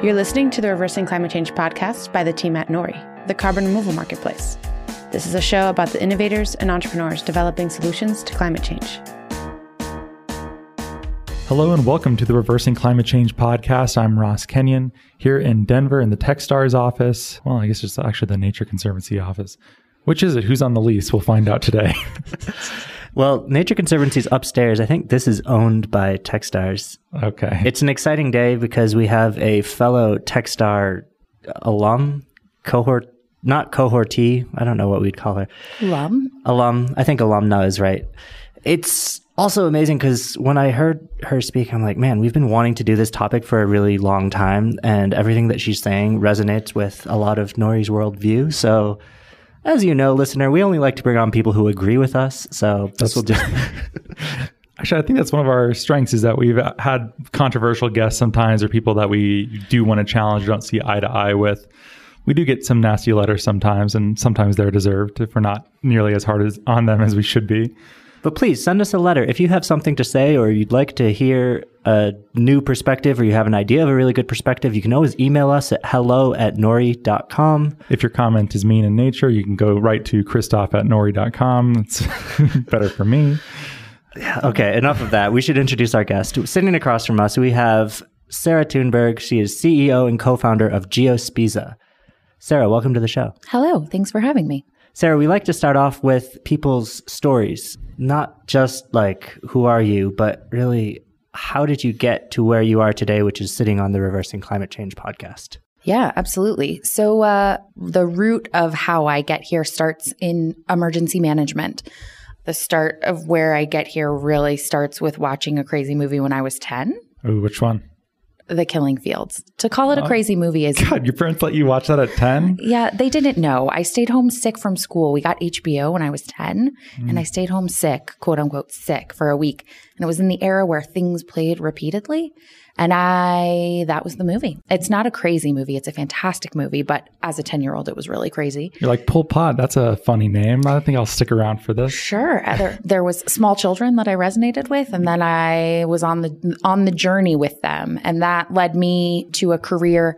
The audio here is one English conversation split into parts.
You're listening to the Reversing Climate Change podcast by the team at Nori, the carbon removal marketplace. This is a show about the innovators and entrepreneurs developing solutions to climate change. Hello and welcome to the Reversing Climate Change podcast. I'm Ross Kenyon here in Denver in the Techstars office. Well, I guess it's actually the Nature Conservancy office. Which is it? Who's on the lease? We'll find out today. Well, Nature Conservancy's upstairs. I think this is owned by Techstars. okay. It's an exciting day because we have a fellow Techstar alum, cohort, not cohortee. I don't know what we'd call her. Alum. Alum. I think alumna is right. It's also amazing because when I heard her speak, I'm like, man, we've been wanting to do this topic for a really long time, and everything that she's saying resonates with a lot of Nori's worldview. So, as you know, listener, we only like to bring on people who agree with us. So this will just Actually, I think that's one of our strengths is that we've had controversial guests sometimes or people that we do want to challenge, don't see eye to eye with. We do get some nasty letters sometimes, and sometimes they're deserved if we're not nearly as hard as, on them as we should be. But please send us a letter. If you have something to say or you'd like to hear a new perspective or you have an idea of a really good perspective, you can always email us at hello at nori.com. If your comment is mean in nature, you can go right to Christophe at nori.com. It's better for me. Okay, enough of that. We should introduce our guest. Sitting across from us, we have Sarah Thunberg. She is CEO and co founder of GeoSpiza. Sarah, welcome to the show. Hello, thanks for having me. Sarah, we like to start off with people's stories, not just like who are you, but really how did you get to where you are today, which is sitting on the Reversing Climate Change podcast? Yeah, absolutely. So, uh, the root of how I get here starts in emergency management. The start of where I get here really starts with watching a crazy movie when I was 10, Ooh, which one? The Killing Fields. To call it a oh. crazy movie is God, your parents let you watch that at 10? Yeah, they didn't know. I stayed home sick from school. We got HBO when I was 10, and mm. I stayed home sick, quote unquote, sick for a week. And it was in the era where things played repeatedly. And I, that was the movie. It's not a crazy movie. It's a fantastic movie, but as a 10 year old, it was really crazy. You're like, Pol Pot, that's a funny name. I think I'll stick around for this. Sure. Uh, there, there was small children that I resonated with, and then I was on the on the journey with them, and that led me to a career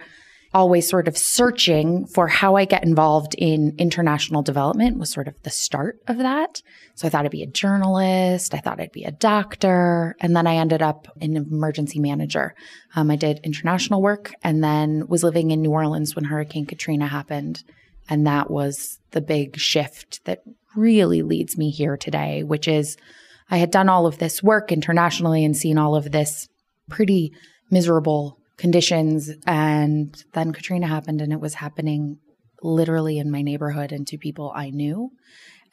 always sort of searching for how I get involved in international development was sort of the start of that. So I thought I'd be a journalist. I thought I'd be a doctor. And then I ended up an emergency manager. Um, I did international work and then was living in New Orleans when Hurricane Katrina happened. And that was the big shift that really leads me here today, which is I had done all of this work internationally and seen all of this pretty miserable conditions. And then Katrina happened and it was happening literally in my neighborhood and to people I knew.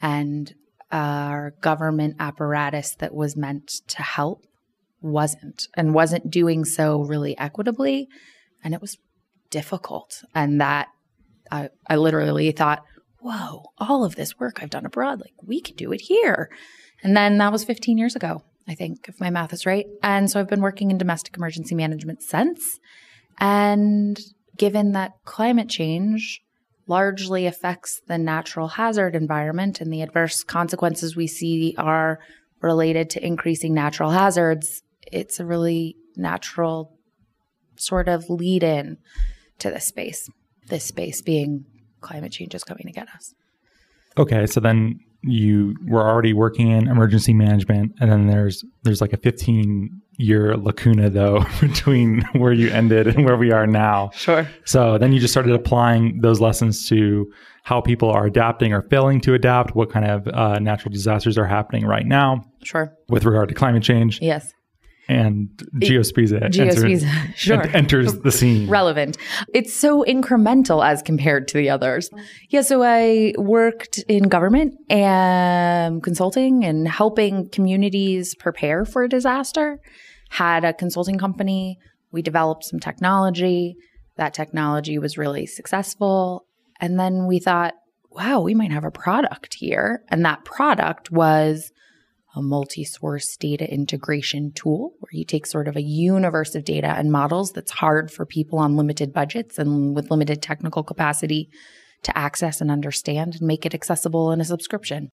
And our government apparatus that was meant to help wasn't and wasn't doing so really equitably. And it was difficult. And that I, I literally thought, whoa, all of this work I've done abroad, like we could do it here. And then that was 15 years ago, I think, if my math is right. And so I've been working in domestic emergency management since. And given that climate change largely affects the natural hazard environment and the adverse consequences we see are related to increasing natural hazards, it's a really natural sort of lead in to this space. This space being climate change is coming to get us. Okay, so then you were already working in emergency management, and then there's there's like a 15 year lacuna though between where you ended and where we are now. Sure. So then you just started applying those lessons to how people are adapting or failing to adapt, what kind of uh, natural disasters are happening right now Sure. with regard to climate change, Yes. And Geospiza, Geospiza, enters, sure. en- enters the scene. relevant. It's so incremental as compared to the others. Yeah, so I worked in government and consulting and helping communities prepare for a disaster. Had a consulting company. We developed some technology. That technology was really successful. And then we thought, wow, we might have a product here. And that product was a multi source data integration tool where you take sort of a universe of data and models that's hard for people on limited budgets and with limited technical capacity to access and understand and make it accessible in a subscription.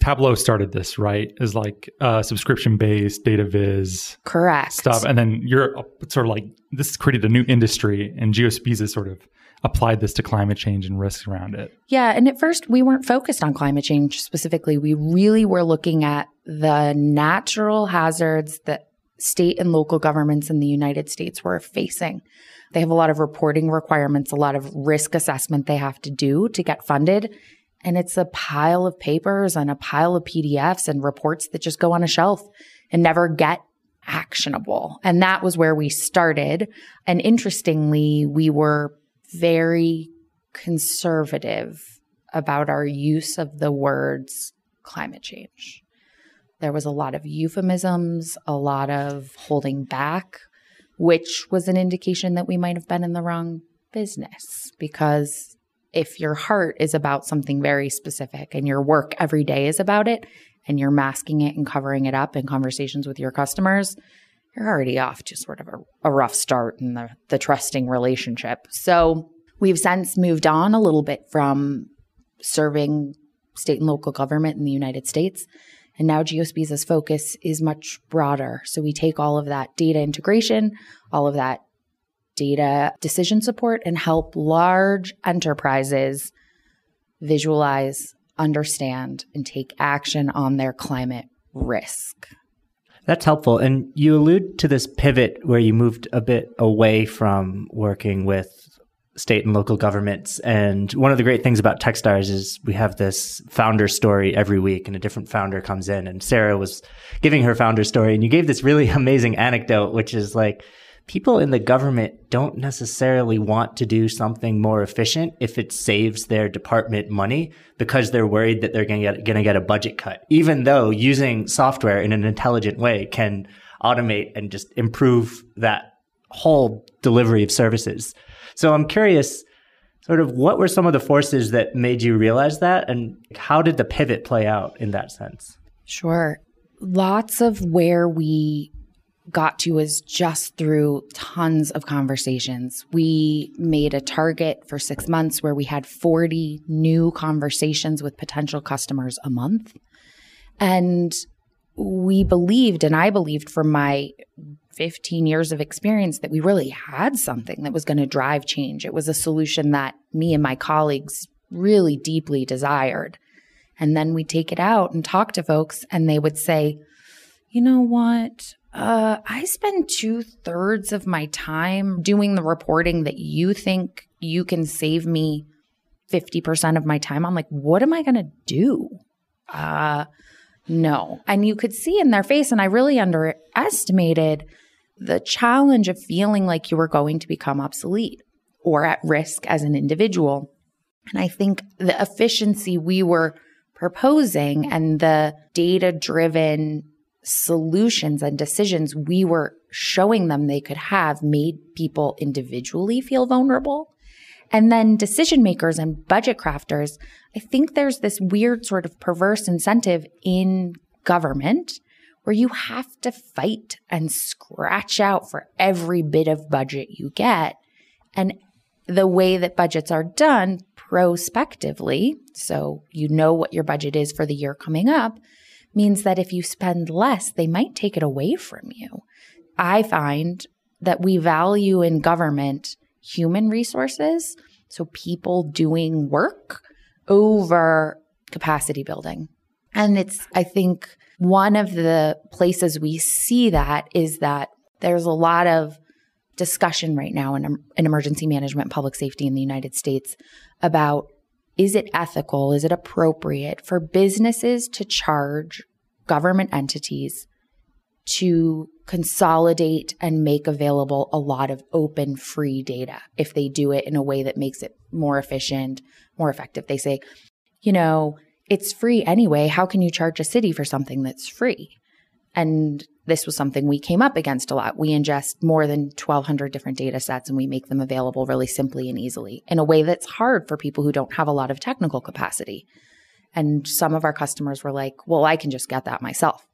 Tableau started this, right? Is like uh, subscription based data viz Correct. stuff, and then you're sort of like this created a new industry, and Geospiza has sort of applied this to climate change and risks around it. Yeah. And at first, we weren't focused on climate change specifically. We really were looking at the natural hazards that state and local governments in the United States were facing. They have a lot of reporting requirements, a lot of risk assessment they have to do to get funded. And it's a pile of papers and a pile of PDFs and reports that just go on a shelf and never get actionable. And that was where we started. And interestingly, we were very conservative about our use of the words climate change. There was a lot of euphemisms, a lot of holding back, which was an indication that we might have been in the wrong business because if your heart is about something very specific and your work every day is about it and you're masking it and covering it up in conversations with your customers, you're already off to sort of a, a rough start in the, the trusting relationship. So we've since moved on a little bit from serving state and local government in the United States. And now Geospiza's focus is much broader. So we take all of that data integration, all of that data decision support, and help large enterprises visualize, understand, and take action on their climate risk. That's helpful. And you allude to this pivot where you moved a bit away from working with state and local governments. And one of the great things about Techstars is we have this founder story every week and a different founder comes in. And Sarah was giving her founder story and you gave this really amazing anecdote, which is like, people in the government don't necessarily want to do something more efficient if it saves their department money because they're worried that they're going to get, going to get a budget cut, even though using software in an intelligent way can automate and just improve that whole delivery of services. So I'm curious, sort of what were some of the forces that made you realize that and how did the pivot play out in that sense? Sure. Lots of where we got to was just through tons of conversations. We made a target for six months where we had 40 new conversations with potential customers a month. And we believed, and I believed from my 15 years of experience that we really had something that was going to drive change. It was a solution that me and my colleagues really deeply desired. And then we take it out and talk to folks, and they would say, you know what? Uh, I spend two thirds of my time doing the reporting that you think you can save me 50% of my time. I'm like, what am I going to do? Uh, no. And you could see in their face, and I really underestimated the challenge of feeling like you were going to become obsolete or at risk as an individual. And I think the efficiency we were proposing and the data driven solutions and decisions we were showing them they could have made people individually feel vulnerable. And then decision makers and budget crafters, I think there's this weird sort of perverse incentive in government where you have to fight and scratch out for every bit of budget you get. And the way that budgets are done prospectively, so you know what your budget is for the year coming up, means that if you spend less, they might take it away from you. I find that we value in government human resources, so people doing work over capacity building. And it's, I think, one of the places we see that is that there's a lot of discussion right now in, in emergency management public safety in the United States about is it ethical? Is it appropriate for businesses to charge government entities to consolidate and make available a lot of open free data if they do it in a way that makes it more efficient, more effective? They say, you know, it's free anyway. How can you charge a city for something that's free? And this was something we came up against a lot. We ingest more than 1200 different data sets and we make them available really simply and easily in a way that's hard for people who don't have a lot of technical capacity. And some of our customers were like, well, I can just get that myself.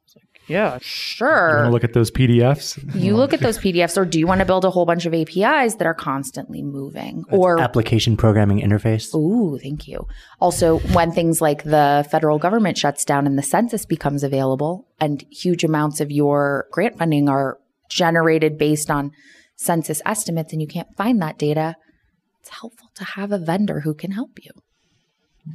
Yeah, sure. You want to look at those PDFs? You look at those PDFs, or do you want to build a whole bunch of APIs that are constantly moving? Or Application programming interface. Ooh, thank you. Also, when things like the federal government shuts down and the census becomes available, and huge amounts of your grant funding are generated based on census estimates, and you can't find that data, it's helpful to have a vendor who can help you.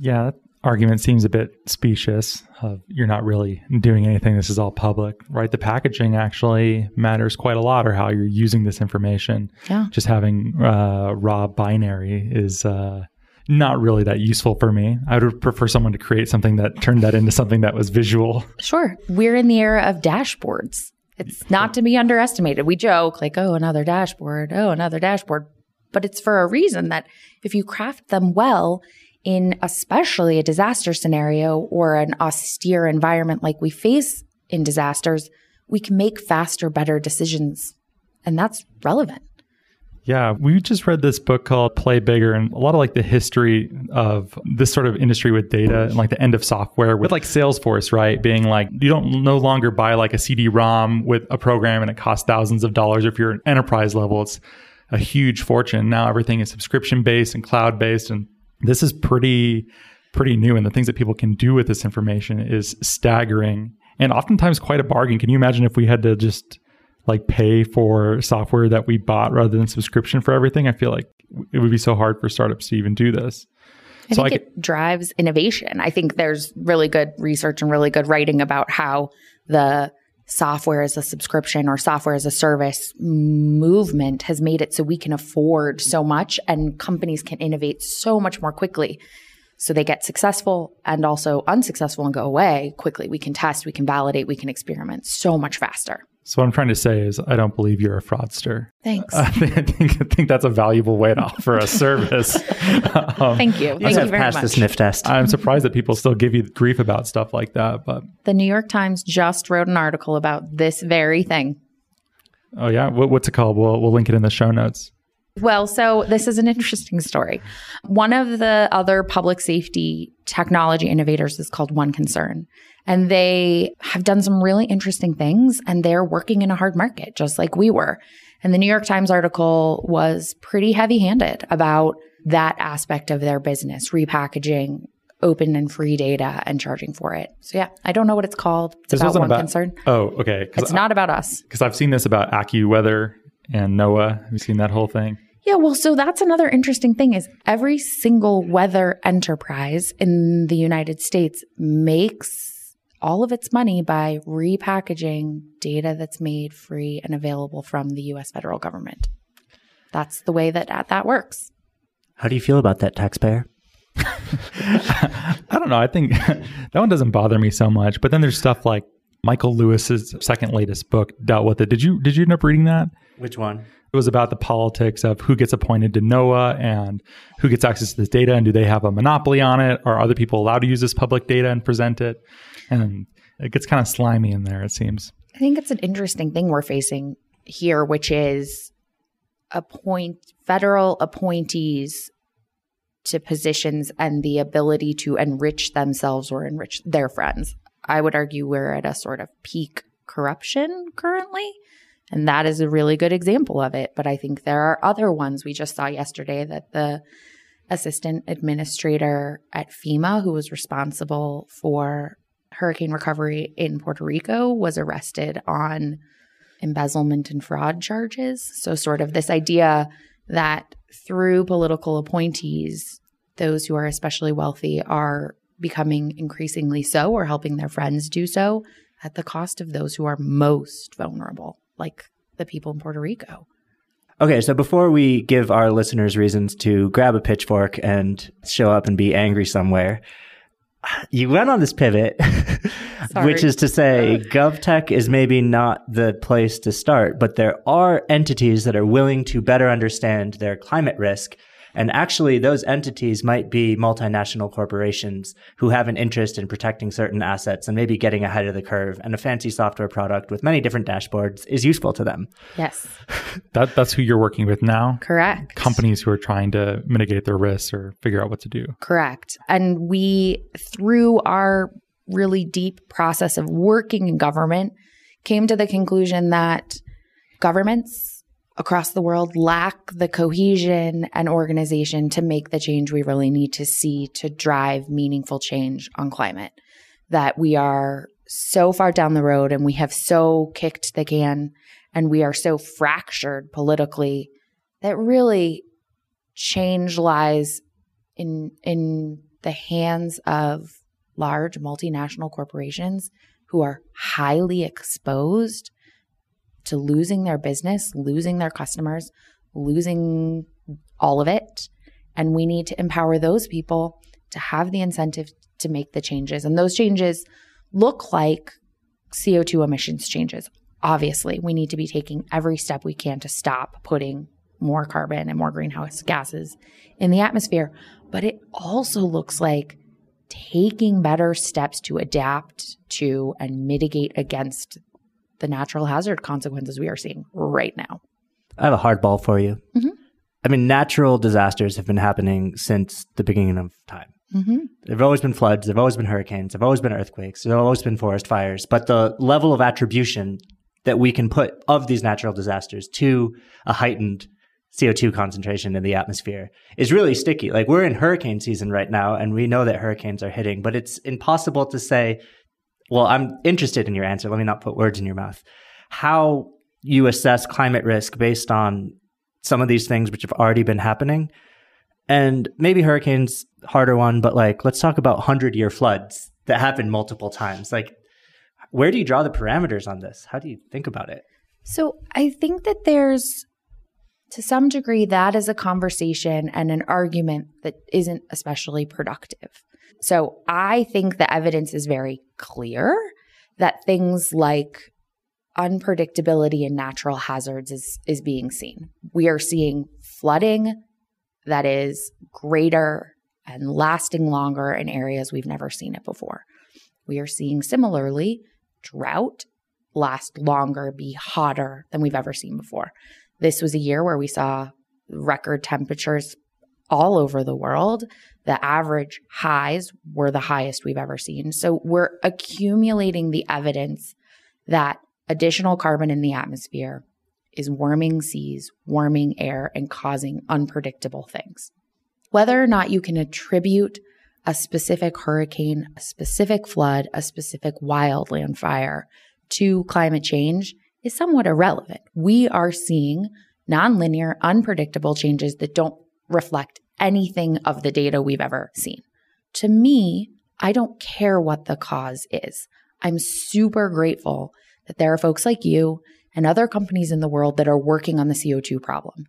Yeah, that argument seems a bit specious. Of you're not really doing anything. This is all public, right? The packaging actually matters quite a lot, or how you're using this information. Yeah. Just having uh, raw binary is uh, not really that useful for me. I would prefer someone to create something that turned that into something that was visual. Sure. We're in the era of dashboards. It's not to be underestimated. We joke like, oh, another dashboard. Oh, another dashboard. But it's for a reason that if you craft them well in especially a disaster scenario or an austere environment like we face in disasters, we can make faster, better decisions. And that's relevant. Yeah, we just read this book called Play Bigger and a lot of like the history of this sort of industry with data and like the end of software with like Salesforce, right? Being like, you don't no longer buy like a CD ROM with a program and it costs thousands of dollars. If you're an enterprise level, it's a huge fortune. Now everything is subscription based and cloud based. And this is pretty, pretty new. And the things that people can do with this information is staggering and oftentimes quite a bargain. Can you imagine if we had to just like pay for software that we bought rather than subscription for everything. I feel like it would be so hard for startups to even do this. I So think I it drives innovation. I think there's really good research and really good writing about how the software as a subscription or software as a service movement has made it so we can afford so much and companies can innovate so much more quickly. So they get successful and also unsuccessful and go away quickly. We can test, we can validate, we can experiment so much faster. So what I'm trying to say is, I don't believe you're a fraudster. Thanks. I think I think, I think that's a valuable way to offer a service. Um, Thank you. You Thank you very passed much. the sniff test. I'm surprised that people still give you grief about stuff like that. But The New York Times just wrote an article about this very thing. oh yeah, what, what's it called? We'll we'll link it in the show notes. Well, so this is an interesting story. One of the other public safety technology innovators is called One Concern. And they have done some really interesting things and they're working in a hard market, just like we were. And the New York Times article was pretty heavy handed about that aspect of their business, repackaging open and free data and charging for it. So yeah, I don't know what it's called. It's This about One about- Concern. Oh, okay. It's Because not about us. because I've seen this about AccuWeather and NOAA. Have you seen that whole thing? Yeah, well, so that's another interesting thing is every single weather enterprise in the United States makes all of its money by repackaging data that's made free and available from the US federal government. That's the way that that works. How do you feel about that, taxpayer? I don't know. I think that one doesn't bother me so much. But then there's stuff like Michael Lewis's second latest book dealt with it. Did you did you end up reading that? Which one? It was about the politics of who gets appointed to NOAA and who gets access to this data and do they have a monopoly on it? Are other people allowed to use this public data and present it? And it gets kind of slimy in there, it seems. I think it's an interesting thing we're facing here, which is appoint federal appointees to positions and the ability to enrich themselves or enrich their friends. I would argue we're at a sort of peak corruption currently. And that is a really good example of it. But I think there are other ones. We just saw yesterday that the assistant administrator at FEMA, who was responsible for hurricane recovery in Puerto Rico, was arrested on embezzlement and fraud charges. So, sort of this idea that through political appointees, those who are especially wealthy are becoming increasingly so or helping their friends do so at the cost of those who are most vulnerable, like the people in Puerto Rico. Okay, so before we give our listeners reasons to grab a pitchfork and show up and be angry somewhere, you went on this pivot, which is to say GovTech is maybe not the place to start, but there are entities that are willing to better understand their climate risk. And actually, those entities might be multinational corporations who have an interest in protecting certain assets and maybe getting ahead of the curve. And a fancy software product with many different dashboards is useful to them. Yes, That that's who you're working with now. correct. Companies who are trying to mitigate their risks or figure out what to do. Correct. And we, through our really deep process of working in government, came to the conclusion that governments across the world lack the cohesion and organization to make the change we really need to see to drive meaningful change on climate. That we are so far down the road and we have so kicked the can and we are so fractured politically that really change lies in in the hands of large multinational corporations who are highly exposed to losing their business, losing their customers, losing all of it. And we need to empower those people to have the incentive to make the changes. And those changes look like CO2 emissions changes. Obviously, we need to be taking every step we can to stop putting more carbon and more greenhouse gases in the atmosphere. But it also looks like taking better steps to adapt to and mitigate against the natural hazard consequences we are seeing right now. I have a hardball for you. Mm-hmm. I mean, natural disasters have been happening since the beginning of time. Mm-hmm. There have always been floods, there have always been hurricanes, there have always been earthquakes, there have always been forest fires. But the level of attribution that we can put of these natural disasters to a heightened CO2 concentration in the atmosphere is really sticky. Like we're in hurricane season right now and we know that hurricanes are hitting, but it's impossible to say, well, I'm interested in your answer. Let me not put words in your mouth. How you assess climate risk based on some of these things which have already been happening. And maybe hurricanes harder one, but like let's talk about 100 year floods that happen multiple times. Like where do you draw the parameters on this? How do you think about it? So, I think that there's to some degree, that is a conversation and an argument that isn't especially productive. So I think the evidence is very clear that things like unpredictability and natural hazards is, is being seen. We are seeing flooding that is greater and lasting longer in areas we've never seen it before. We are seeing similarly drought last longer, be hotter than we've ever seen before. This was a year where we saw record temperatures all over the world. The average highs were the highest we've ever seen. So we're accumulating the evidence that additional carbon in the atmosphere is warming seas, warming air, and causing unpredictable things. Whether or not you can attribute a specific hurricane, a specific flood, a specific wildland fire to climate change is somewhat irrelevant. We are seeing nonlinear, unpredictable changes that don't reflect anything of the data we've ever seen. To me, I don't care what the cause is. I'm super grateful that there are folks like you and other companies in the world that are working on the CO2 problem.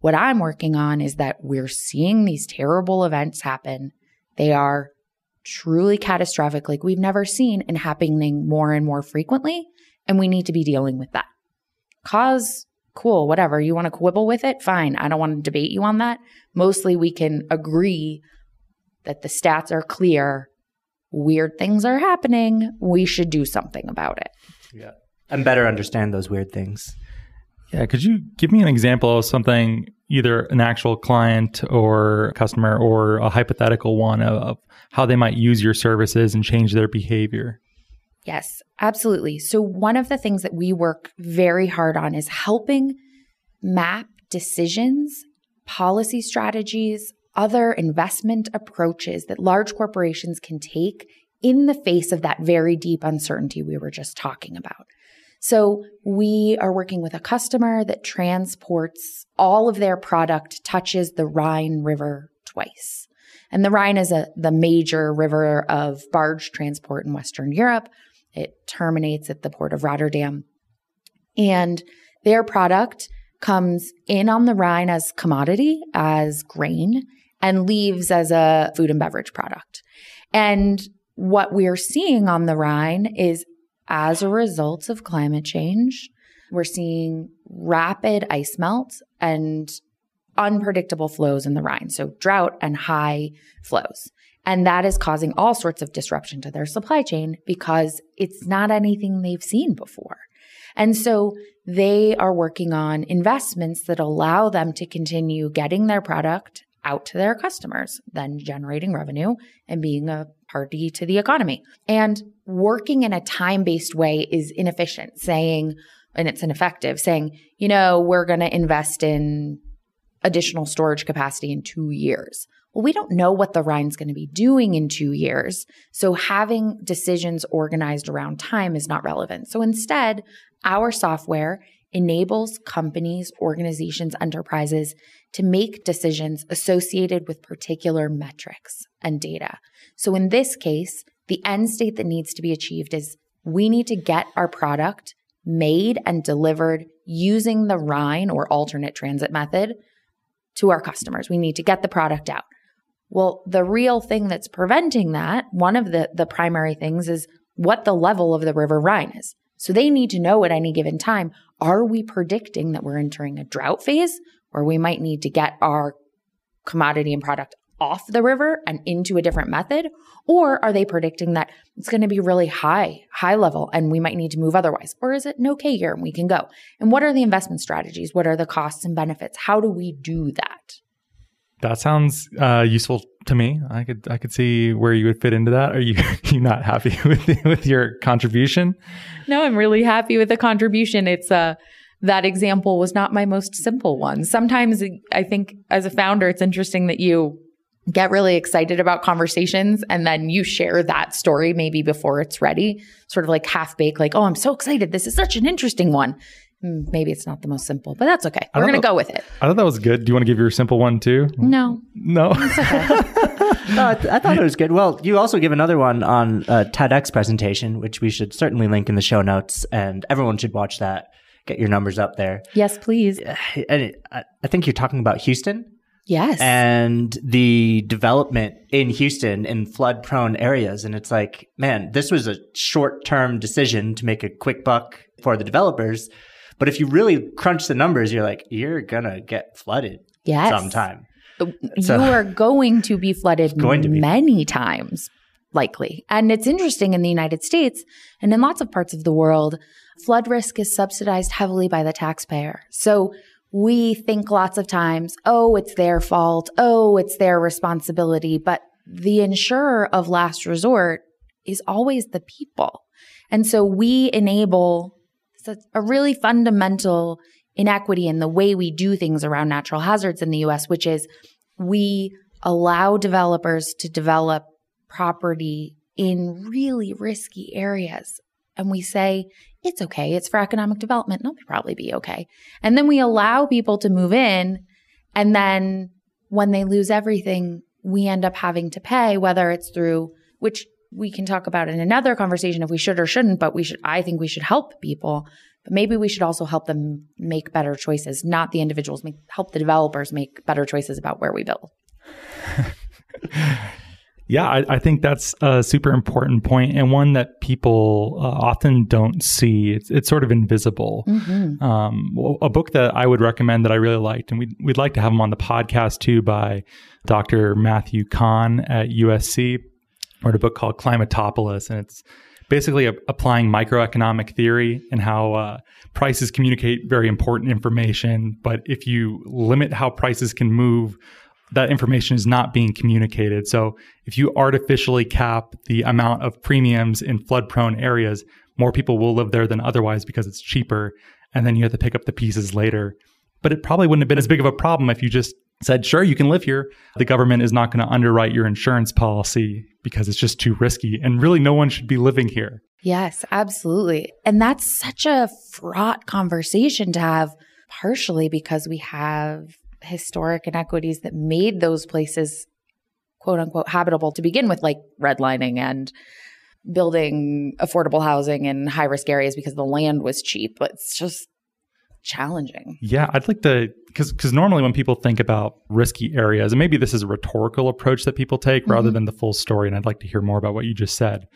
What I'm working on is that we're seeing these terrible events happen. They are truly catastrophic, like we've never seen, and happening more and more frequently and we need to be dealing with that. Cause, cool, whatever. You want to quibble with it? Fine. I don't want to debate you on that. Mostly we can agree that the stats are clear. Weird things are happening. We should do something about it. Yeah. And better understand those weird things. Yeah. Could you give me an example of something, either an actual client or customer or a hypothetical one of how they might use your services and change their behavior? Yes, absolutely. So, one of the things that we work very hard on is helping map decisions, policy strategies, other investment approaches that large corporations can take in the face of that very deep uncertainty we were just talking about. So, we are working with a customer that transports all of their product touches the Rhine River twice. And the Rhine is a, the major river of barge transport in Western Europe. It terminates at the port of Rotterdam. And their product comes in on the Rhine as commodity, as grain, and leaves as a food and beverage product. And what we're seeing on the Rhine is as a result of climate change, we're seeing rapid ice melt and unpredictable flows in the Rhine. So drought and high flows. And that is causing all sorts of disruption to their supply chain because it's not anything they've seen before. And so they are working on investments that allow them to continue getting their product out to their customers, then generating revenue and being a party to the economy. And working in a time based way is inefficient, saying, and it's ineffective, saying, you know, we're going to invest in additional storage capacity in two years. Well, we don't know what the Rhine's going to be doing in two years. So having decisions organized around time is not relevant. So instead, our software enables companies, organizations, enterprises to make decisions associated with particular metrics and data. So in this case, the end state that needs to be achieved is we need to get our product made and delivered using the Rhine or alternate transit method to our customers. We need to get the product out. Well, the real thing that's preventing that, one of the, the primary things is what the level of the River Rhine is. So they need to know at any given time, are we predicting that we're entering a drought phase where we might need to get our commodity and product off the river and into a different method? Or are they predicting that it's going to be really high, high level and we might need to move otherwise? Or is it an okay year and we can go? And what are the investment strategies? What are the costs and benefits? How do we do that? That sounds uh, useful to me. I could I could see where you would fit into that. Are you you not happy with with your contribution? No, I'm really happy with the contribution. It's uh that example was not my most simple one. Sometimes I think as a founder, it's interesting that you get really excited about conversations and then you share that story maybe before it's ready, sort of like half baked, like, oh, I'm so excited. This is such an interesting one. Hmm, maybe it's not the most simple, but that's okay. We're going to go with it. I thought that was good. Do you want to give your simple one too? No. No. no I, th- I, thought it was good. Well, you also give another one on a TEDx presentation, which we should certainly link in the show notes, and everyone should watch that. Get your numbers up there. Yes, please. And it, I think you're talking about Houston. Yes. And the development in Houston in flood prone areas. And it's like, man, this was a short term decision to make a quick buck for the developers. But if you really crunch the numbers, you're like, you're going to get flooded yes. sometime. So, you are going to be flooded going to be. many times, likely. And it's interesting in the United States and in lots of parts of the world, flood risk is subsidized heavily by the taxpayer. So we think lots of times, oh, it's their fault. Oh, it's their responsibility. But the insurer of last resort is always the people. And so we enable a really fundamental inequity in the way we do things around natural hazards in the US, which is we allow developers to develop property in really risky areas. And we say, it's okay. It's for economic development. And it'll probably be okay. And then we allow people to move in. And then when they lose everything, we end up having to pay, whether it's through, which we can talk about in another conversation if we should or shouldn't, but we should, I think we should help people. But maybe we should also help them make better choices, not the individuals, make, help the developers make better choices about where we build. Yeah, I, I, think that's a super important point and one that people uh, often don't see. It's, it's sort of invisible. Mm-hmm. Um, a book that I would recommend that I really liked, and we'd, we'd like to have him on the podcast too, by Dr. Matthew Kahn at USC, wrote a book called Climatopolis, and it's basically a, applying microeconomic theory and how uh, prices communicate very important information. But if you limit how prices can move that information is not being communicated. So if you artificially cap the amount of premiums in flood prone areas, more people will live there than otherwise because it's cheaper. And then you have to pick up the pieces later. But it probably wouldn't have been as big of a problem if you just said, sure, you can live here. The government is not going to underwrite your insurance policy because it's just too risky. And really, no one should be living here. Yes, absolutely. And that's such a fraught conversation to have, partially because we have historic inequities that made those places quote unquote habitable to begin with, like redlining and building affordable housing in high risk areas because the land was cheap. But it's just challenging. Yeah, I'd like to because because normally when people think about risky areas, and maybe this is a rhetorical approach that people take mm-hmm. rather than the full story, and I'd like to hear more about what you just said.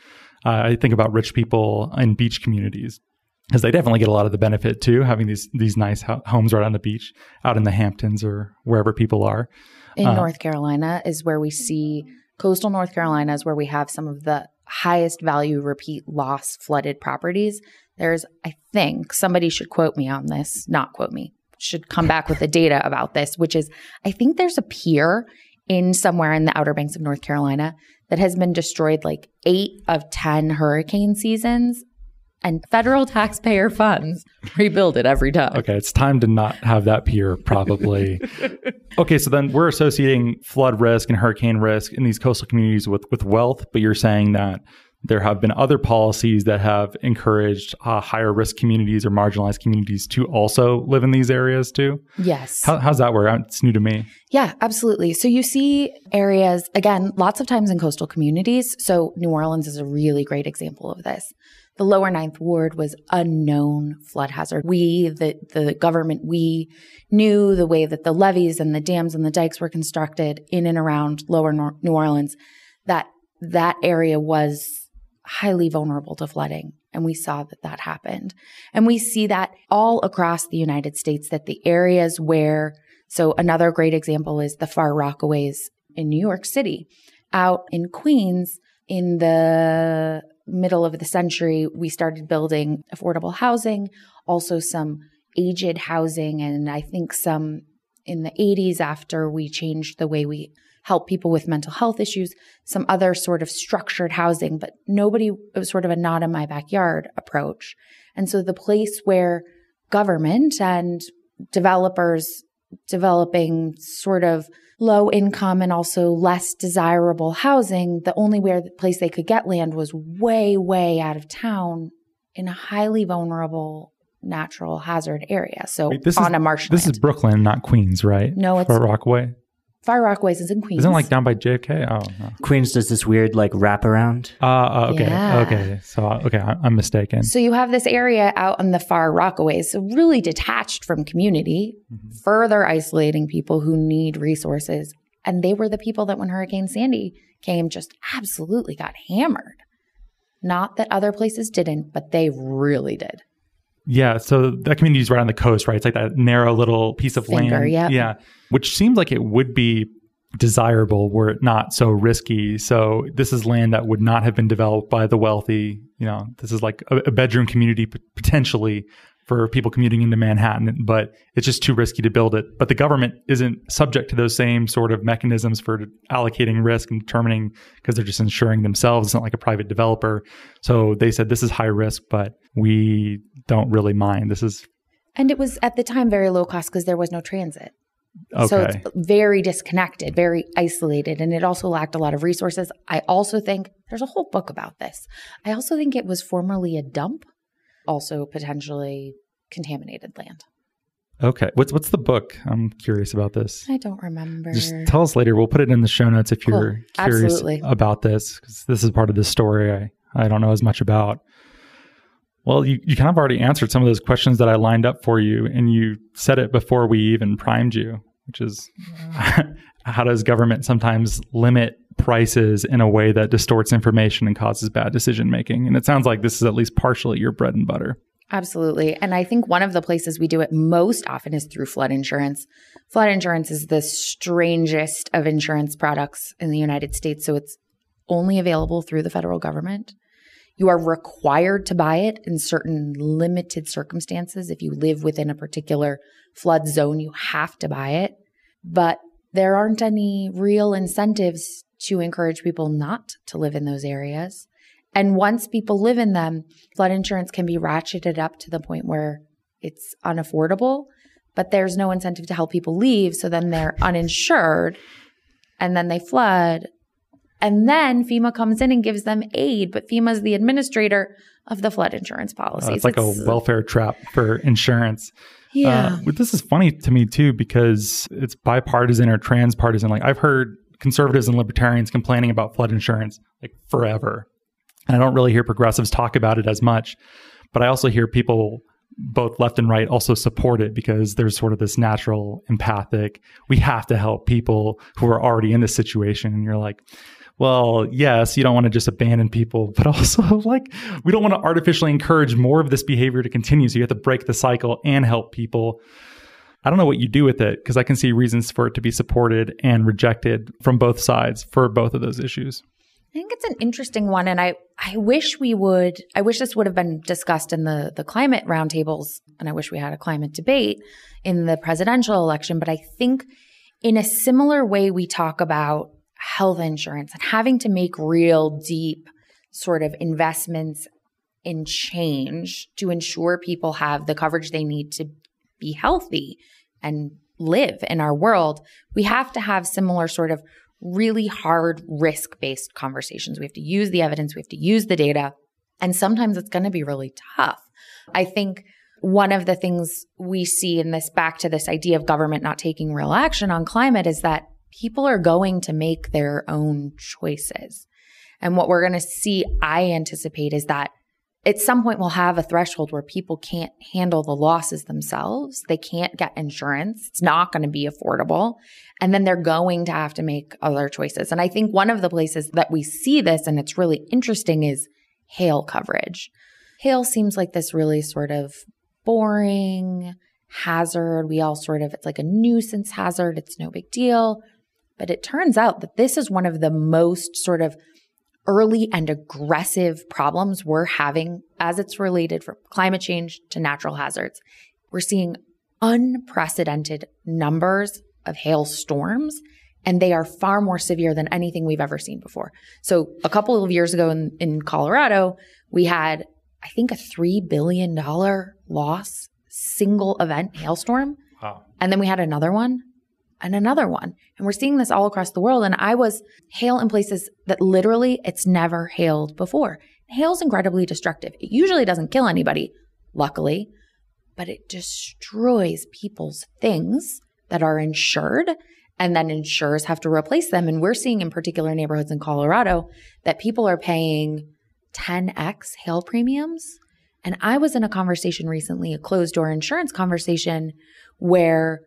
Uh, I think about rich people in beach communities because they definitely get a lot of the benefit too, having these these nice ho- homes right on the beach, out in the Hamptons or wherever people are. In uh, North Carolina is where we see coastal North Carolina is where we have some of the highest value repeat loss flooded properties. There's, I think, somebody should quote me on this, not quote me, should come back with the data about this, which is I think there's a pier in somewhere in the Outer Banks of North Carolina that has been destroyed like eight of 10 hurricane seasons and federal taxpayer funds rebuild it every time. Okay, it's time to not have that pier, probably. okay, so then we're associating flood risk and hurricane risk in these coastal communities with, with wealth, but you're saying that there have been other policies that have encouraged uh, higher risk communities or marginalized communities to also live in these areas too. Yes. How, how's that work? It's new to me. Yeah, absolutely. So you see areas, again, lots of times in coastal communities. So New Orleans is a really great example of this. The lower ninth ward was a known flood hazard. We, the, the government, we knew the way that the levees and the dams and the dikes were constructed in and around lower Nor- New Orleans, that that area was highly vulnerable to flooding. And we saw that that happened. And we see that all across the United States that the areas where, so another great example is the Far Rockaways in New York City. Out in Queens, in the middle of the century, we started building affordable housing, also some aged housing, and I think some in the 80s after we changed the way we help people with mental health issues, some other sort of structured housing, but nobody, it was sort of a not in my backyard approach. And so the place where government and developers developing sort of low income and also less desirable housing, the only where the place they could get land was way, way out of town in a highly vulnerable natural hazard area. So Wait, this on is, a marshland. This is Brooklyn, not Queens, right? No, it's- Far Rockaway. Far Rockaways is in Queens. Isn't it like down by JFK? Oh, no. Queens does this weird like wraparound. Uh, uh, okay, Yeah. okay. So, okay, I- I'm mistaken. So you have this area out on the far Rockaways, so really detached from community, Mm-hmm. further isolating people who need resources. And they were the people that when Hurricane Sandy came just absolutely got hammered. Not that other places didn't, but they really did. Yeah, so that community is right on the coast, right? It's like that narrow little piece of Finger, land. yep. Yeah, which seems like it would be desirable were it not so risky. So this is land that would not have been developed by the wealthy. You know, this is like a, a bedroom community p- potentially for people commuting into Manhattan, but it's just too risky to build it. But the government isn't subject to those same sort of mechanisms for allocating risk and determining because they're just insuring themselves. It's not like a private developer. So they said this is high risk, but we don't really mind. This is And it was at the time very low cost because there was no transit. okay. So it's very disconnected, very isolated, and it also lacked a lot of resources. I also think there's a whole book about this. I also think it was formerly a dump, also potentially contaminated land. Okay. What's what's the book? I'm curious about this. I don't remember. Just tell us later. We'll put it in the show notes if you're Cool. curious Absolutely. about this, because this is part of the story I, I don't know as much about. Well, you, you kind of already answered some of those questions that I lined up for you, and you said it before we even primed you, which is how does government sometimes limit prices in a way that distorts information and causes bad decision making? And it sounds like this is at least partially your bread and butter. Absolutely. And I think one of the places we do it most often is through flood insurance. Flood insurance is the strangest of insurance products in the United States. So it's only available through the federal government. You are required to buy it in certain limited circumstances. If you live within a particular flood zone, you have to buy it. But there aren't any real incentives to encourage people not to live in those areas. And once people live in them, flood insurance can be ratcheted up to the point where it's unaffordable, but there's no incentive to help people leave. So then they're uninsured and then they flood. And then FEMA comes in and gives them aid, but FEMA is the administrator of the flood insurance Uh, policies. it's like a welfare trap for insurance. Yeah. Uh, this is funny to me too because it's bipartisan or transpartisan. Like I've heard conservatives and libertarians complaining about flood insurance like forever. And I don't really hear progressives talk about it as much. But I also hear people both left and right also support it because there's sort of this natural empathic, we have to help people who are already in this situation. And you're like, well, yes, you don't want to just abandon people, but also like we don't want to artificially encourage more of this behavior to continue. So you have to break the cycle and help people. I don't know what you do with it because I can see reasons for it to be supported and rejected from both sides for both of those issues. I think it's an interesting one. And I, I wish we would, I wish this would have been discussed in the, the climate roundtables. And I wish we had a climate debate in the presidential election. But I think in a similar way, we talk about health insurance and having to make real deep sort of investments in change to ensure people have the coverage they need to be healthy and live in our world. We have to have similar sort of really hard risk based conversations. We have to use the evidence, we have to use the data. And sometimes it's going to be really tough. I think one of the things we see in this back to this idea of government not taking real action on climate is that people are going to make their own choices. And what we're going to see, I anticipate, is that at some point we'll have a threshold where people can't handle the losses themselves. They can't get insurance. It's not going to be affordable. And then they're going to have to make other choices. And I think one of the places that we see this and it's really interesting is hail coverage. Hail seems like this really sort of boring hazard. We all sort of, it's like a nuisance hazard. It's no big deal. But it turns out that this is one of the most sort of early and aggressive problems we're having as it's related from climate change to natural hazards. We're seeing unprecedented numbers of hail storms and they are far more severe than anything we've ever seen before. So a couple of years ago in, in Colorado, we had, I think, a $3 billion loss single event hailstorm. Wow. And then we had another one and another one. And we're seeing this all across the world. And I was hail in places that literally it's never hailed before. Hail's incredibly destructive. It usually doesn't kill anybody, luckily, but it destroys people's things that are insured. And then insurers have to replace them. And we're seeing in particular neighborhoods in Colorado that people are paying 10x hail premiums. And I was in a conversation recently, a closed door insurance conversation, where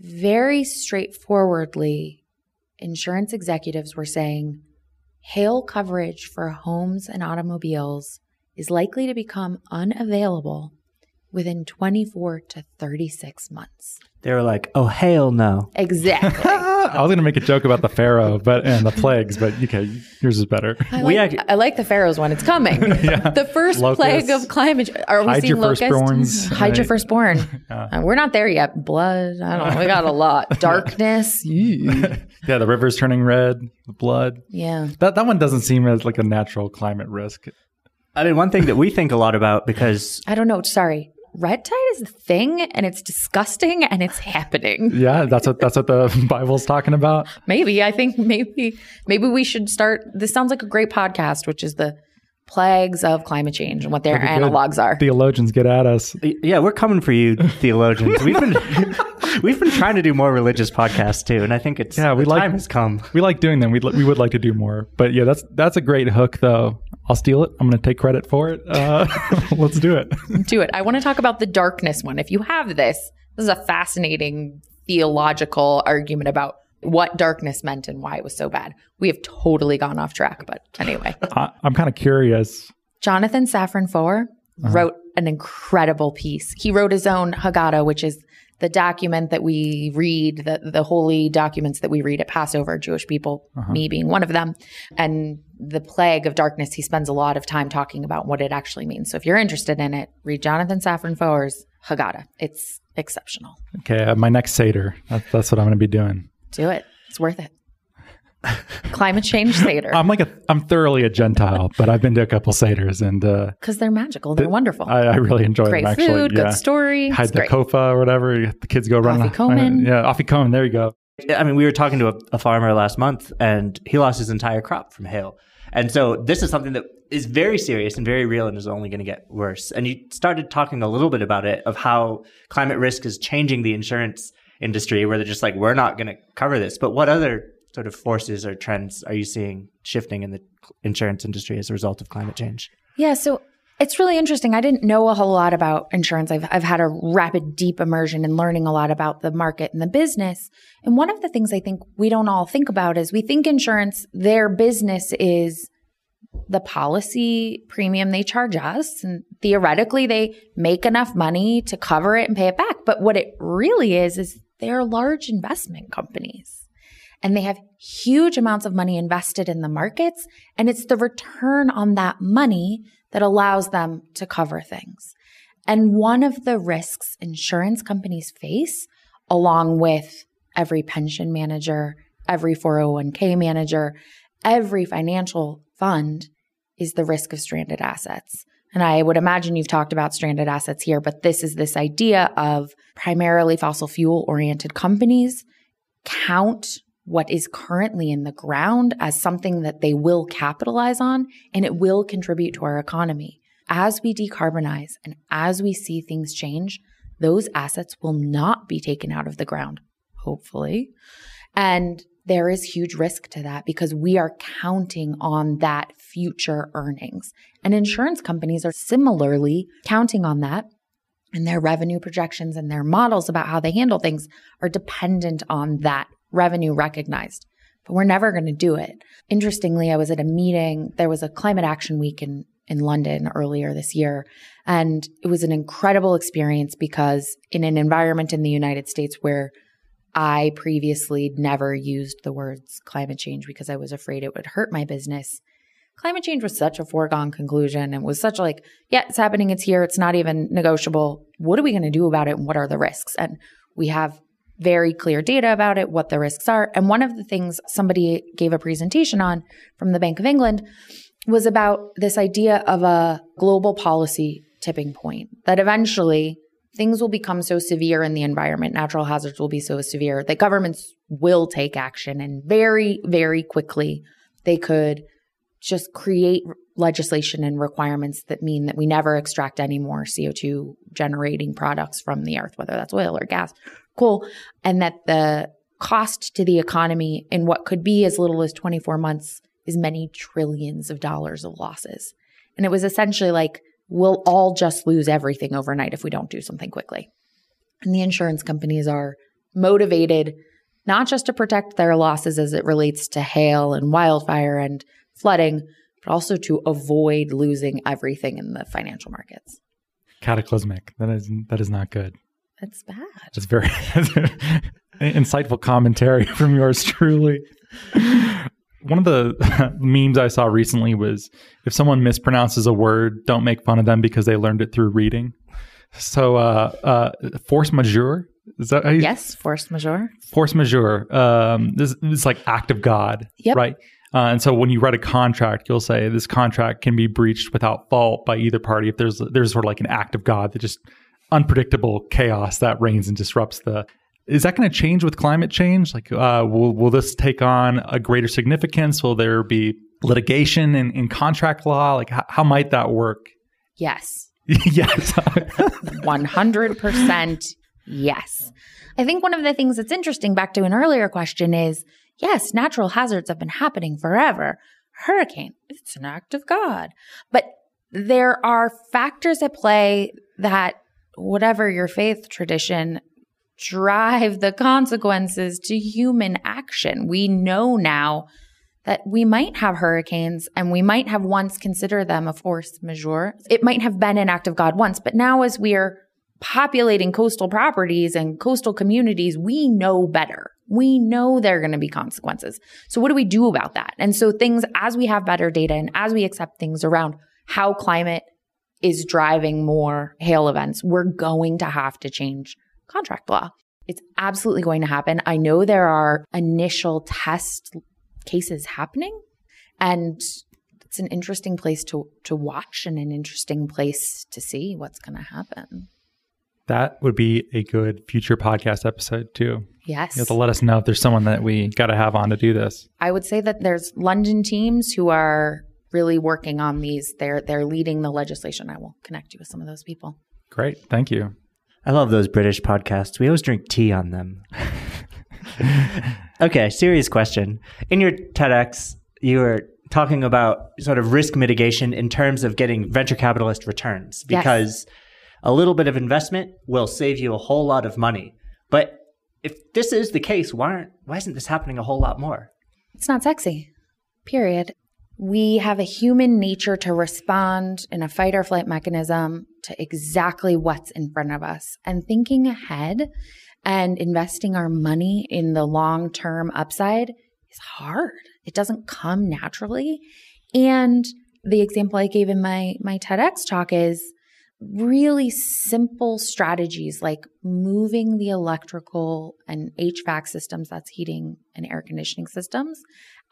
very straightforwardly, insurance executives were saying hail coverage for homes and automobiles is likely to become unavailable within 24 to 36 months. They were like, "Oh hell no!" Exactly. I was going to make a joke about the pharaoh, but and the plagues, but okay, yours is better. I We like, act- I like the pharaohs one. It's coming. yeah. The first Locusts. plague of climate. Are we Hide seeing your locusts? firstborns. Hide your Right. firstborn. Uh, we're not there yet. Blood. I don't know. We got a lot. Darkness. yeah, the river's turning red, the blood. Yeah. That that one doesn't seem as like a natural climate risk. I mean, one thing that we think a lot about because I don't know. Sorry. Red tide is a thing and it's disgusting and it's happening. Yeah, that's what that's what the Bible's talking about. Maybe. I think maybe maybe we should start this sounds like a great podcast, which is the plagues of climate change and what their That'd good. analogs are. Theologians get at us. yeah, we're coming for you, theologians. We've been we've been trying to do more religious podcasts too, and I think it's Yeah, we the like- time has come. We like doing them. We we would like to do more, but yeah, that's that's a great hook though. I'll steal it. I'm going to take credit for it. Uh, let's do it. do it. I want to talk about the darkness one. If you have this, this is a fascinating theological argument about what darkness meant and why it was so bad. We have totally gone off track, but anyway. I, I'm kind of curious. Jonathan Safran Foer wrote an incredible piece. He wrote his own Haggadah, which is the document that we read, the, the holy documents that we read at Passover, Jewish people, me being one of them. And the plague of darkness, he spends a lot of time talking about what it actually means. So if you're interested in it, read Jonathan Safran Foer's Haggadah. It's exceptional. Okay, uh, my next Seder. That, that's what I'm going to be doing. Do it. It's worth it. Climate change Seder. I'm like a, I'm thoroughly a Gentile, but I've been to a couple Seders and uh, Because they're magical. They're wonderful. I, I really enjoy Great them. Actually, food, yeah. good story. Hide It's the great. kofa or whatever. The kids go running. Afikomen. Yeah, afikomen. There you go. I mean, we were talking to a, a farmer last month, and he lost his entire crop from hail. And so this is something that is very serious and very real, and is only going to get worse. And you started talking a little bit about it of how climate risk is changing the insurance industry, where they're just like, we're not going to cover this. But what other sort of forces or trends are you seeing shifting in the insurance industry as a result of climate change? Yeah, so it's really interesting. I didn't know a whole lot about insurance. I've I've had a rapid deep immersion in learning a lot about the market and the business. And one of the things I think we don't all think about is we think insurance their business is the policy premium they charge us and theoretically they make enough money to cover it and pay it back. But what it really is is they're large investment companies. and they have huge amounts of money invested in the markets. And it's the return on that money that allows them to cover things. And one of the risks insurance companies face, along with every pension manager, every 401k manager, every financial fund, is the risk of stranded assets. And I would imagine you've talked about stranded assets here, but this is this idea of primarily fossil fuel oriented companies count what is currently in the ground as something that they will capitalize on and it will contribute to our economy. As we decarbonize and as we see things change, those assets will not be taken out of the ground, hopefully. And there is huge risk to that because we are counting on that future earnings. And insurance companies are similarly counting on that. And their revenue projections and their models about how they handle things are dependent on that revenue recognized. But we're never going to do it. Interestingly, I was at a meeting. There was a climate action week in, in London earlier this year. And it was an incredible experience because in an environment in the United States where I previously never used the words climate change because I was afraid it would hurt my business. Climate change was such a foregone conclusion and was such like, yeah, it's happening, it's here, it's not even negotiable. What are we going to do about it and what are the risks? And we have very clear data about it, what the risks are. And one of the things somebody gave a presentation on from the Bank of England was about this idea of a global policy tipping point that eventually things will become so severe in the environment, natural hazards will be so severe that governments will take action and very, very quickly they could just create legislation and requirements that mean that we never extract any more CO2 generating products from the earth, whether that's oil or gas, coal, and that the cost to the economy in what could be as little as 24 months is many trillions of dollars of losses. And it was essentially like, we'll all just lose everything overnight if we don't do something quickly. And the insurance companies are motivated not just to protect their losses as it relates to hail and wildfire and flooding, but also to avoid losing everything in the financial markets. Cataclysmic. That is that is not good. That's bad. It's very insightful commentary from yours truly one of the memes I saw recently was if someone mispronounces a word, don't make fun of them because they learned it through reading. So, uh, uh, force majeure is that how you, yes, force majeure. Force majeure. Um, this, this is like act of God, yep. right? Uh, and so when you write a contract, you'll say this contract can be breached without fault by either party if there's there's sort of like an act of God that just unpredictable chaos that reigns and disrupts the is that going to change with climate change? Like, uh, will will this take on a greater significance? Will there be litigation in, in contract law? Like, how, how might that work? Yes. yes. 100% yes. I think one of the things that's interesting back to an earlier question is yes, natural hazards have been happening forever. Hurricane, it's an act of God. But there are factors at play that whatever your faith tradition drive the consequences to human action. We know now that we might have hurricanes and we might have once considered them a force majeure. It might have been an act of God once, but now as we are populating coastal properties and coastal communities, we know better. We know there are going to be consequences. So what do we do about that? And so things, as we have better data and as we accept things around how climate is driving more hail events, we're going to have to change contract law. It's absolutely going to happen. I know there are initial test cases happening and it's an interesting place to to watch and an interesting place to see what's going to happen. That would be a good future podcast episode too. Yes. You have to let us know if there's someone that we got to have on to do this. I would say that there's London teams who are really working on these. They're they're leading the legislation. I will connect you with some of those people. Great. Thank you. I love those British podcasts. We always drink tea on them. okay, serious question. In your TEDx, you were talking about sort of risk mitigation in terms of getting venture capitalist returns because yes. a little bit of investment will save you a whole lot of money. But if this is the case, why aren't why isn't this happening a whole lot more? It's not sexy. Period. We have a human nature to respond in a fight or flight mechanism to exactly what's in front of us. And thinking ahead and investing our money in the long term upside is hard. It doesn't come naturally. And the example I gave in my, my TEDx talk is really simple strategies like moving the electrical and HVAC systems, that's heating and air conditioning systems,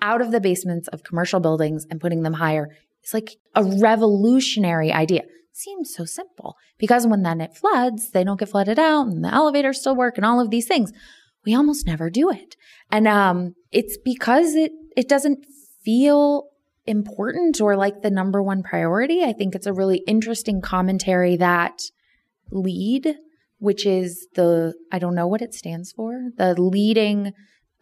out of the basements of commercial buildings and putting them higher. It's like a revolutionary idea. Seems so simple because when then it floods, they don't get flooded out and the elevators still work and all of these things. We almost never do it. And um, it's because it it doesn't feel important or like the number one priority. I think it's a really interesting commentary that LEED, which is the I don't know what it stands for, the leading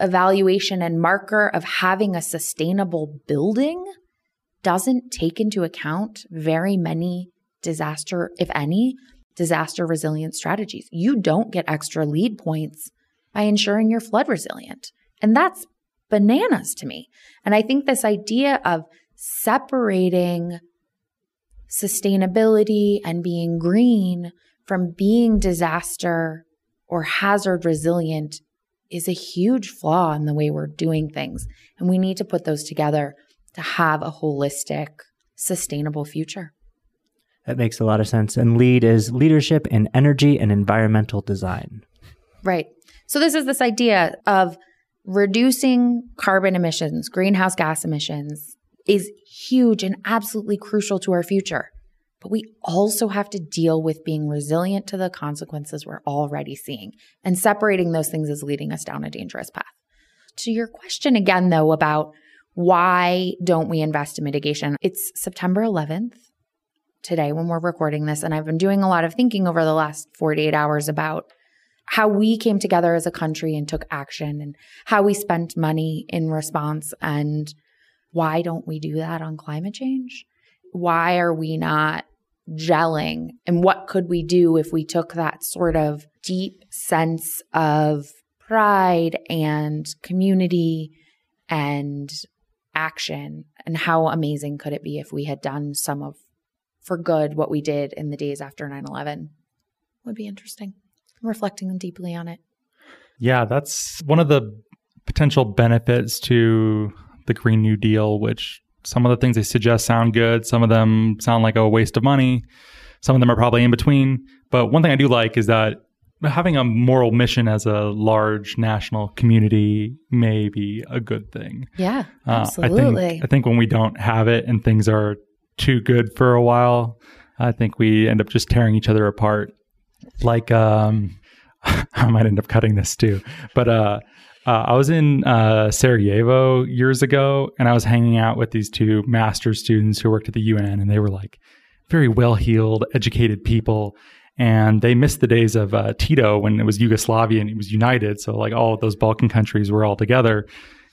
evaluation and marker of having a sustainable building doesn't take into account very many disaster, if any, disaster resilient strategies. You don't get extra LEED points by ensuring you're flood resilient. And that's bananas to me. And I think this idea of separating sustainability and being green from being disaster or hazard resilient is a huge flaw in the way we're doing things. And we need to put those together to have a holistic, sustainable future. That makes a lot of sense. And LEED is leadership in energy and environmental design. Right. So this is this idea of reducing carbon emissions, greenhouse gas emissions is huge and absolutely crucial to our future. But we also have to deal with being resilient to the consequences we're already seeing. And separating those things is leading us down a dangerous path. To your question again, though, about why don't we invest in mitigation? It's September 11th today when we're recording this. And I've been doing a lot of thinking over the last 48 hours about how we came together as a country and took action and how we spent money in response and why don't we do that on climate change? Why are we not gelling? And what could we do if we took that sort of deep sense of pride and community and action? And how amazing could it be if we had done some of for good what we did in the days after 9 11? Would be interesting. Reflecting deeply on it. Yeah, that's one of the potential benefits to the Green New Deal, which some of the things they suggest sound good. Some of them sound like a waste of money. Some of them are probably in between. But one thing I do like is that having a moral mission as a large national community may be a good thing. Yeah, absolutely. Uh, I, think, I think when we don't have it and things are too good for a while, I think we end up just tearing each other apart. Like, um, I might end up cutting this too, but uh, uh, I was in uh, Sarajevo years ago, and I was hanging out with these two master's students who worked at the UN, and they were like very well-heeled, educated people, and they missed the days of uh, Tito when it was Yugoslavia and it was united. So like all those Balkan countries were all together,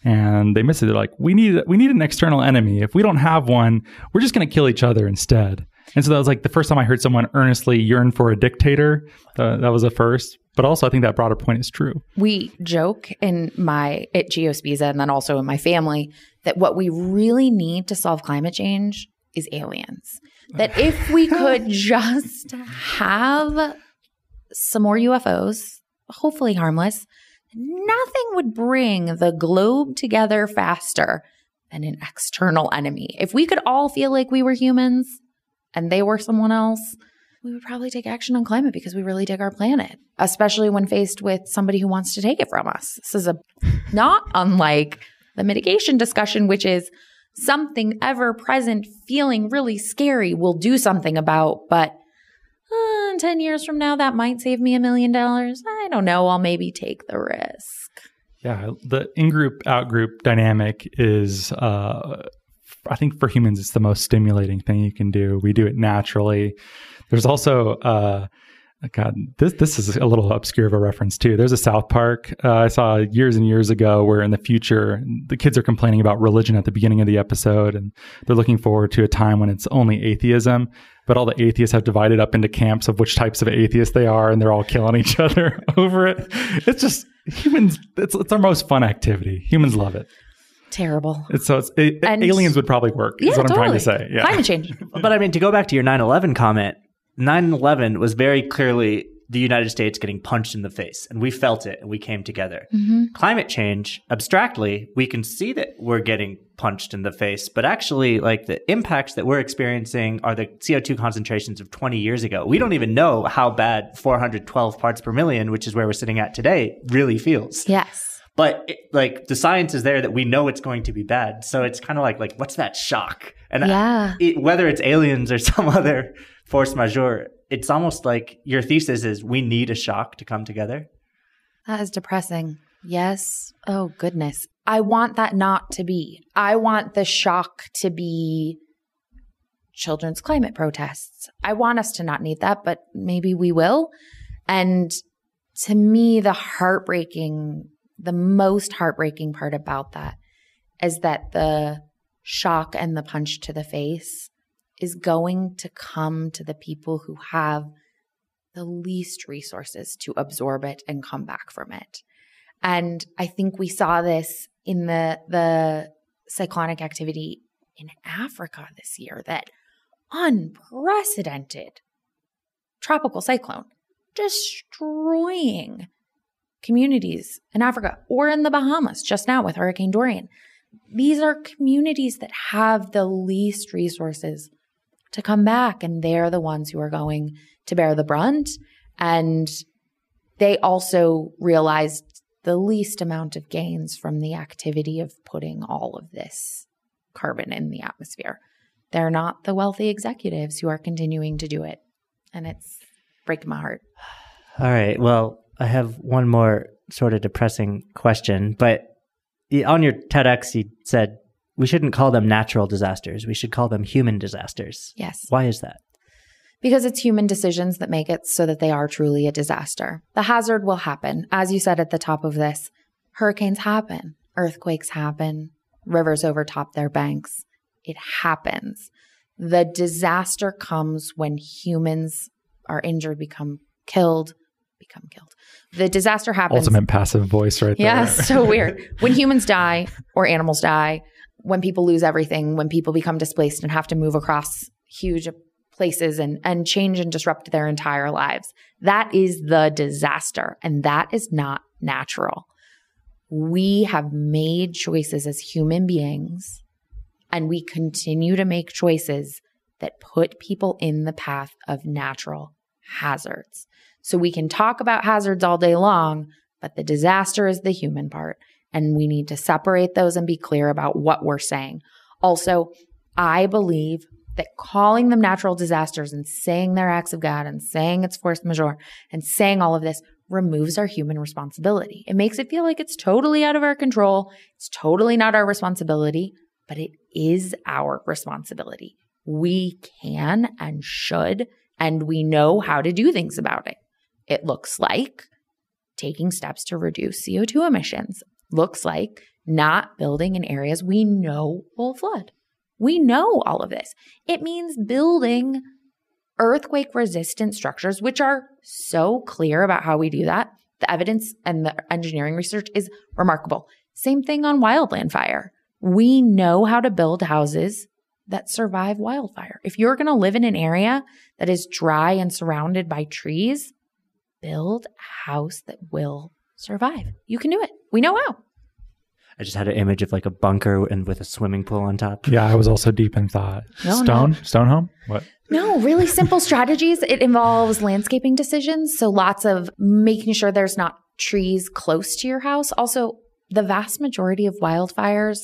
and they missed it. They're like, we need we need an external enemy. If we don't have one, we're just going to kill each other instead. And so that was like the first time I heard someone earnestly yearn for a dictator. Uh, that was a first. But also, I think that broader point is true. We joke in my at Geospiza and then also in my family that what we really need to solve climate change is aliens. That if we could just have some more UFOs, hopefully harmless, nothing would bring the globe together faster than an external enemy. If we could all feel like we were humans and they were someone else, we would probably take action on climate because we really dig our planet, especially when faced with somebody who wants to take it from us. This is a not unlike the mitigation discussion, which is something ever present feeling really scary we'll do something about, but uh, 10 years from now, that might save me a million dollars. I don't know. I'll maybe take the risk. Yeah. The in group, out group dynamic is, uh, I think for humans, it's the most stimulating thing you can do. We do it naturally. There's also, uh, God, this this is a little obscure of a reference too. There's a South Park uh, I saw years and years ago where in the future the kids are complaining about religion at the beginning of the episode, and they're looking forward to a time when it's only atheism. But all the atheists have divided up into camps of which types of atheists they are, and they're all killing each other over it. It's just humans. It's it's our most fun activity. Humans love it. Terrible. It's, so it's, it, And- aliens would probably work. is Yeah, what I'm trying to say. Yeah. Climate change. But I mean, to go back to your 9 11 comment, 9 11 was very clearly the United States getting punched in the face, and we felt it and we came together. Mm-hmm. Climate change, abstractly, we can see that we're getting punched in the face, but actually, like the impacts that we're experiencing are the CO2 concentrations of 20 years ago. We don't even know how bad 412 parts per million, which is where we're sitting at today, really feels. Yes. But it, like the science is there that we know it's going to be bad. So it's kind of like like what's that shock? And uh, Yeah. it, whether it's aliens or some other force majeure, it's almost like your thesis is we need a shock to come together. That is depressing. Yes. Oh, goodness. I want that not to be. I want the shock to be children's climate protests. I want us to not need that, but maybe we will. And to me, the heartbreaking, the most heartbreaking part about that is that the shock and the punch to the face is going to come to the people who have the least resources to absorb it and come back from it. And I think we saw this in the the cyclonic activity in Africa this year that unprecedented tropical cyclone destroying communities in Africa or in the Bahamas just now with Hurricane Dorian. These are communities that have the least resources to come back, and they're the ones who are going to bear the brunt. And they also realized the least amount of gains from the activity of putting all of this carbon in the atmosphere. They're not the wealthy executives who are continuing to do it. And it's breaking my heart. All right. Well, I have one more sort of depressing question, but on your TEDx, you said we shouldn't call them natural disasters. We should call them human disasters. Yes. Why is that? Because it's human decisions that make it so that they are truly a disaster. The hazard will happen. As you said at the top of this, hurricanes happen, earthquakes happen, rivers overtop their banks. It happens. The disaster comes when humans are injured, become killed, become killed. The disaster happens. Ultimate passive voice right there. Yeah, so weird. When humans die or animals die, when people lose everything, when people become displaced and have to move across huge places and, and change and disrupt their entire lives, that is the disaster. And that is not natural. We have made choices as human beings, and we continue to make choices that put people in the path of natural hazards. So we can talk about hazards all day long, but the disaster is the human part. And we need to separate those and be clear about what we're saying. Also, I believe that calling them natural disasters and saying they're acts of God and saying it's force majeure and saying all of this removes our human responsibility. It makes it feel like it's totally out of our control. It's totally not our responsibility, but it is our responsibility. We can and should, and we know how to do things about it. It looks like taking steps to reduce CO2 emissions, looks like not building in areas we know will flood. We know all of this. It means building earthquake resistant structures, which are so clear about how we do that. The evidence and the engineering research is remarkable. Same thing on wildland fire. We know how to build houses that survive wildfire. If you're going to live in an area that is dry and surrounded by trees, build a house that will survive. You can do it. We know how. I just had an image of like a bunker and with a swimming pool on top. Yeah, I was also deep in thought. No, Stone? Stone home? What? No, really simple strategies. It involves landscaping decisions. So lots of making sure there's not trees close to your house. Also, the vast majority of wildfires,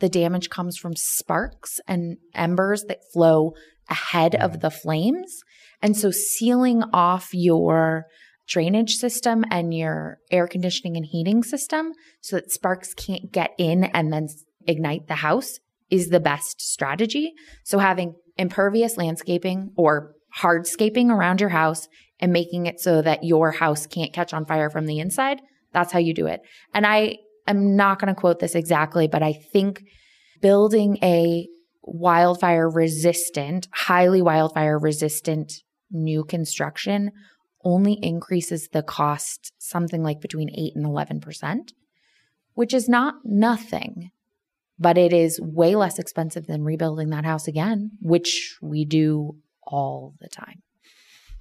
the damage comes from sparks and embers that flow ahead of mm. the flames. And so sealing off your drainage system and your air conditioning and heating system so that sparks can't get in and then ignite the house is the best strategy. So having impervious landscaping or hardscaping around your house and making it so that your house can't catch on fire from the inside, that's how you do it. And I am not going to quote this exactly, but I think building a wildfire resistant, highly wildfire resistant new construction only increases the cost something like between 8 and 11%, which is not nothing. but it is way less expensive than rebuilding that house again, which we do all the time.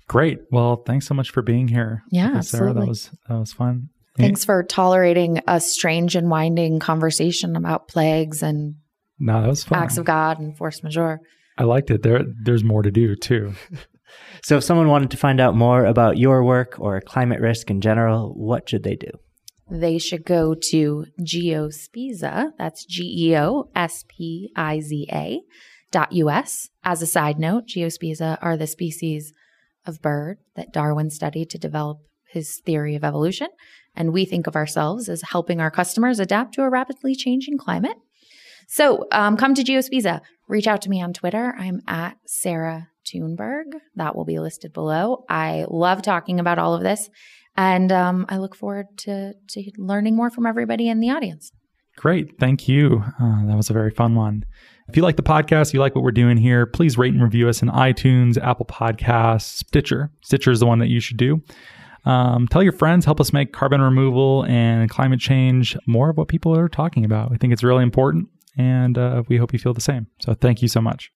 Great. Well, thanks so much for being here. Yeah, Sarah. absolutely. That was that was fun. Thanks for tolerating a strange and winding conversation about plagues and No, that was fun. acts of God and force majeure. I liked it. There, there's more to do too. So, if someone wanted to find out more about your work or climate risk in general, what should they do? They should go to Geospiza, that's G E O S P I Z A dot US. As a side note, Geospiza are the species of bird that Darwin studied to develop his theory of evolution. And we think of ourselves as helping our customers adapt to a rapidly changing climate. So um, come to Geospiza. Reach out to me on Twitter. I'm at Sarah Thunberg. That will be listed below. I love talking about all of this. And um, I look forward to, to learning more from everybody in the audience. Great. Thank you. Uh, that was a very fun one. If you like the podcast, you like what we're doing here, please rate and review us in iTunes, Apple Podcasts, Stitcher. Stitcher is the one that you should do. Um, tell your friends, help us make carbon removal and climate change more of what people are talking about. I think it's really important, and uh, we hope you feel the same. So thank you so much.